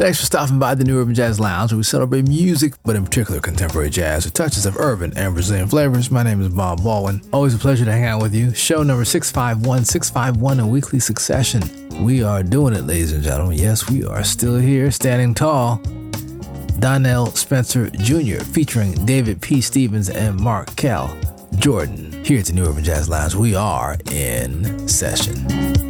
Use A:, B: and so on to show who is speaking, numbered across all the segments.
A: Thanks for stopping by the New Urban Jazz Lounge where we celebrate music, but in particular contemporary jazz with touches of urban and Brazilian flavors. My name is Bob Baldwin. Always a pleasure to hang out with you. Show number 651, 651 in weekly succession. We are doing it, ladies and gentlemen. Yes, we are still here, standing tall. Donnell Spencer Jr. featuring David P. Stevens and Mark Kell Jordan. Here at the New Urban Jazz Lounge, we are in session.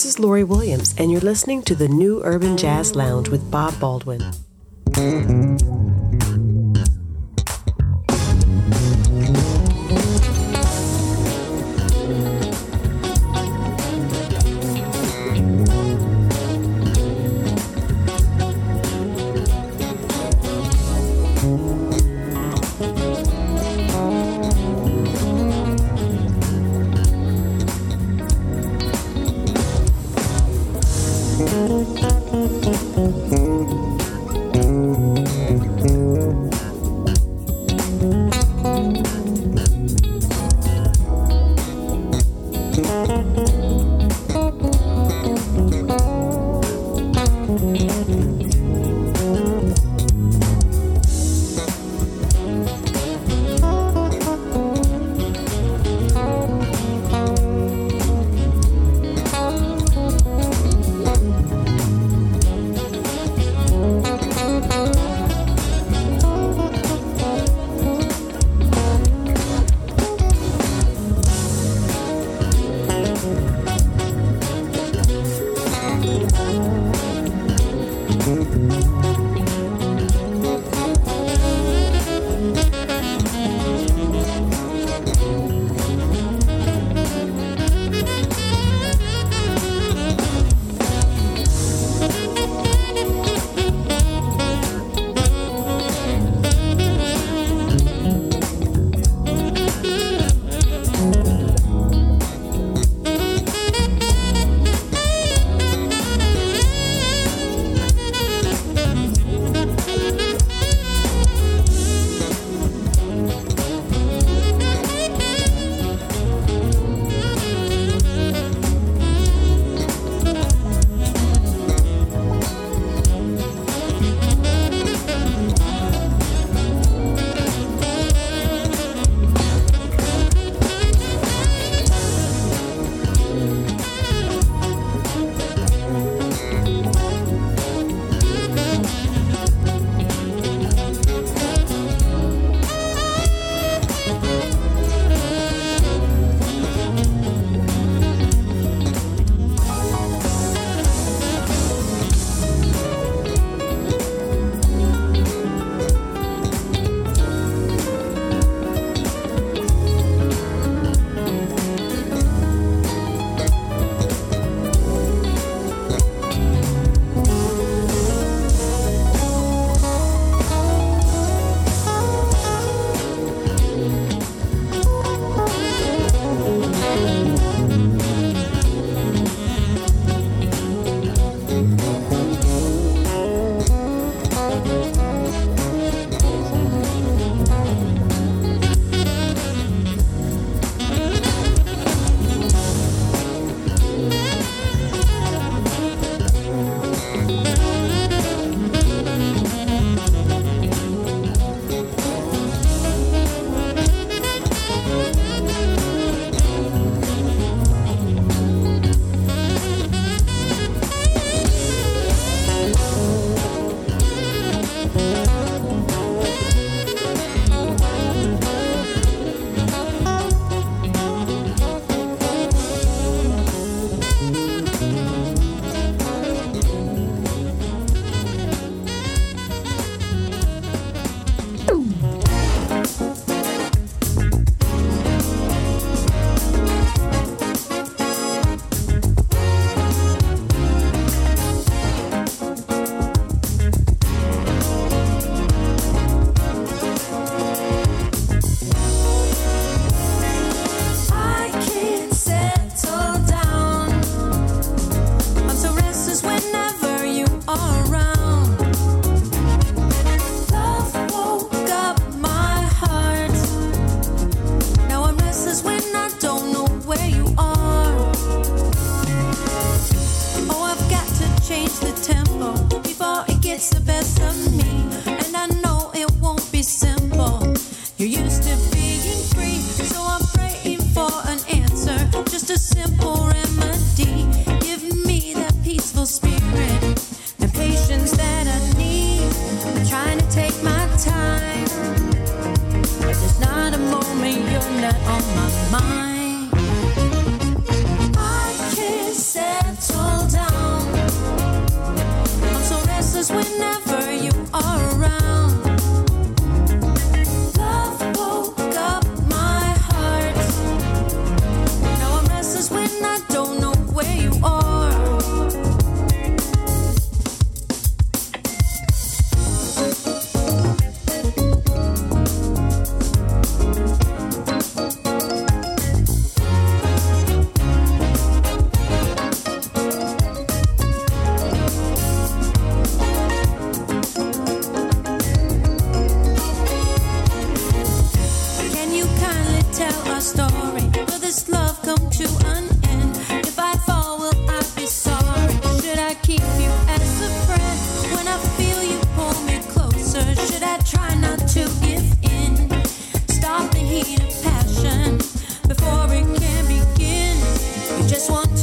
B: This is Lori Williams, and you're listening to the New Urban Jazz Lounge with Bob Baldwin.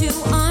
C: you on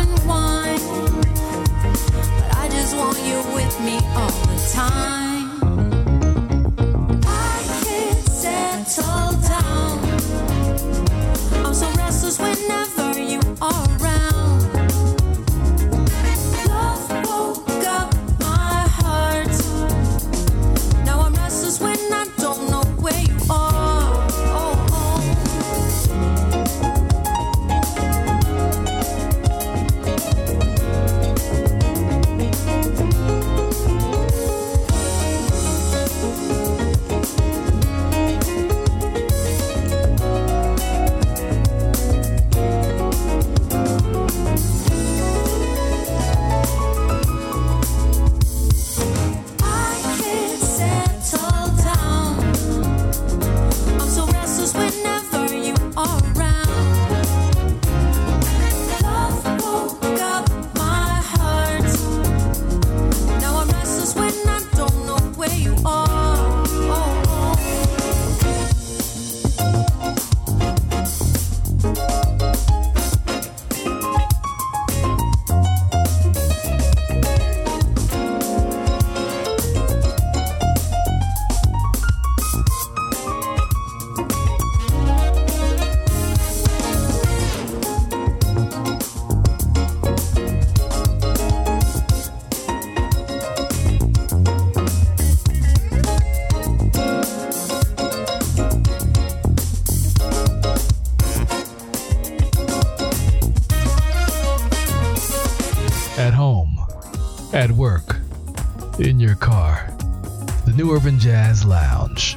C: Urban Jazz Lounge.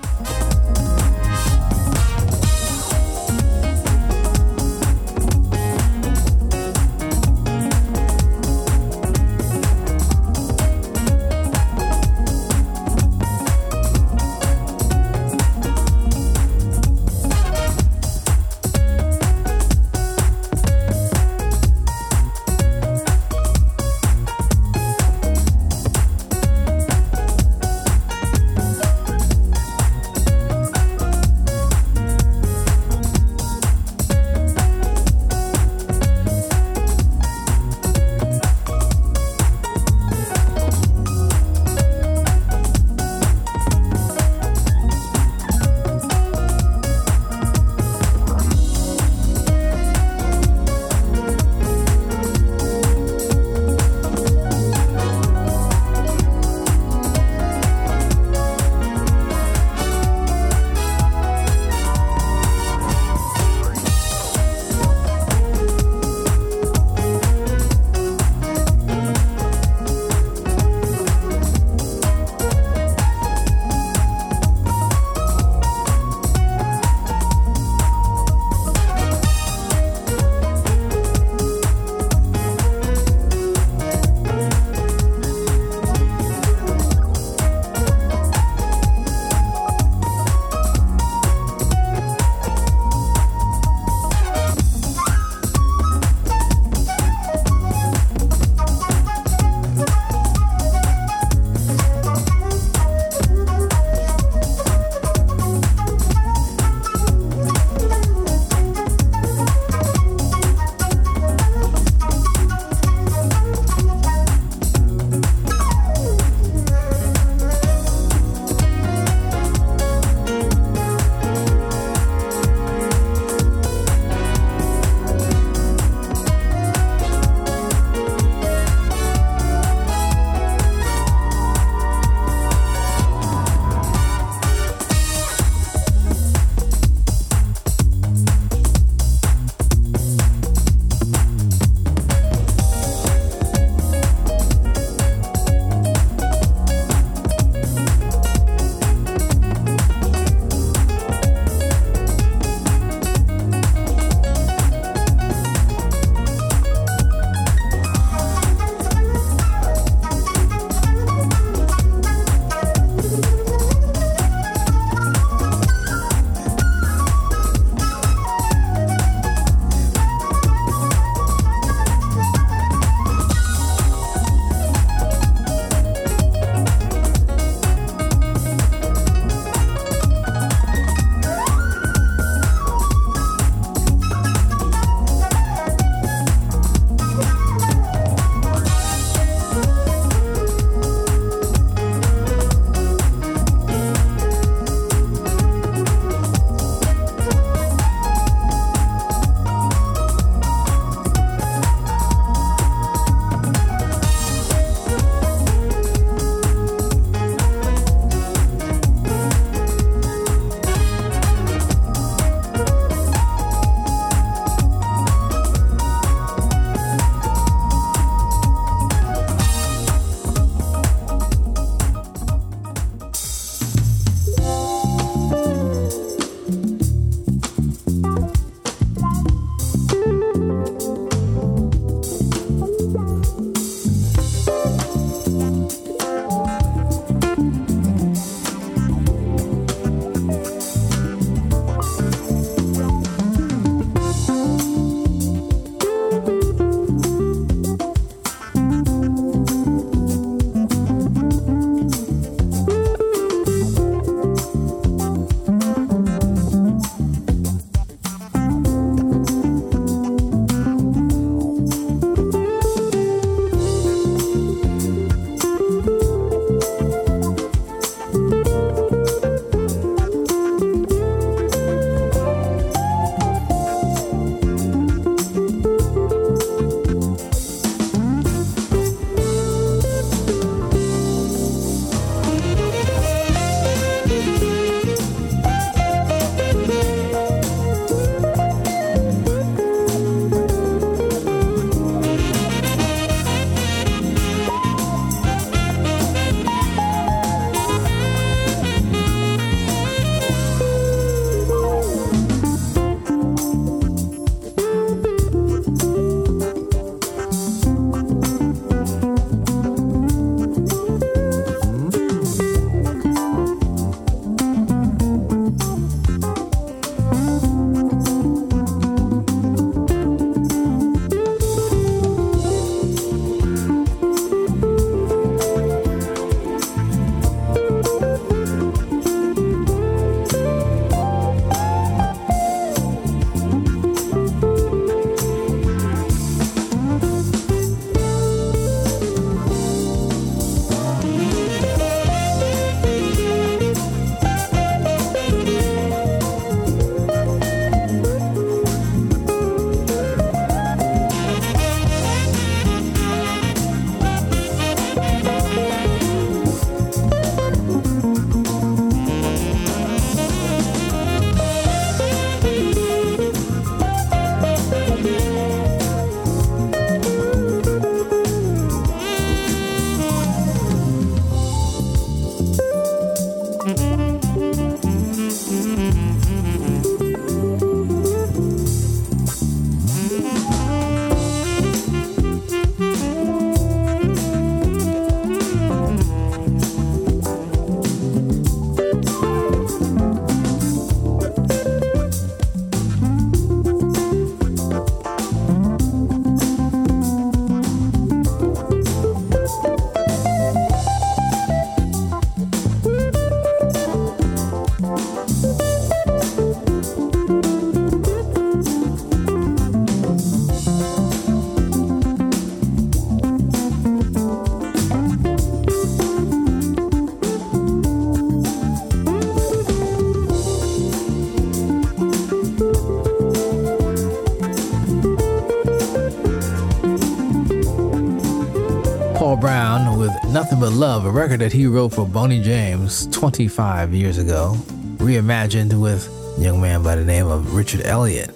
A: Love, a record that he wrote for Boney James 25 years ago, reimagined with a young man by the name of Richard Elliott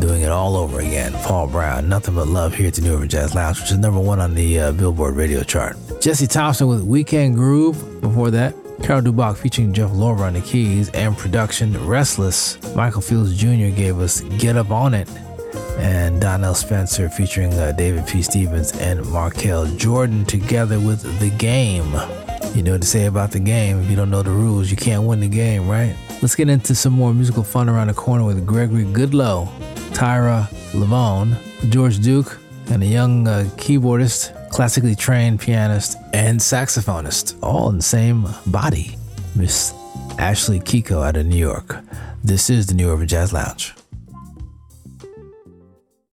A: doing it all over again. Paul Brown, Nothing But Love here at the New Urban Jazz Lounge, which is number one on the uh, Billboard radio chart. Jesse Thompson with Weekend Groove. Before that, Carol Duboc featuring Jeff Lorber on the keys and production. Restless. Michael Fields Jr. gave us Get Up On It. And Donnell Spencer featuring uh, David P. Stevens and Markel Jordan together with The Game. You know what to say about the game. If you don't know the rules, you can't win the game, right? Let's get into some more musical fun around the corner with Gregory Goodloe, Tyra Lavone, George Duke, and a young uh, keyboardist classically trained pianist, and saxophonist, all in the same body, Miss Ashley Kiko out of New York. This is the New Urban Jazz Lounge.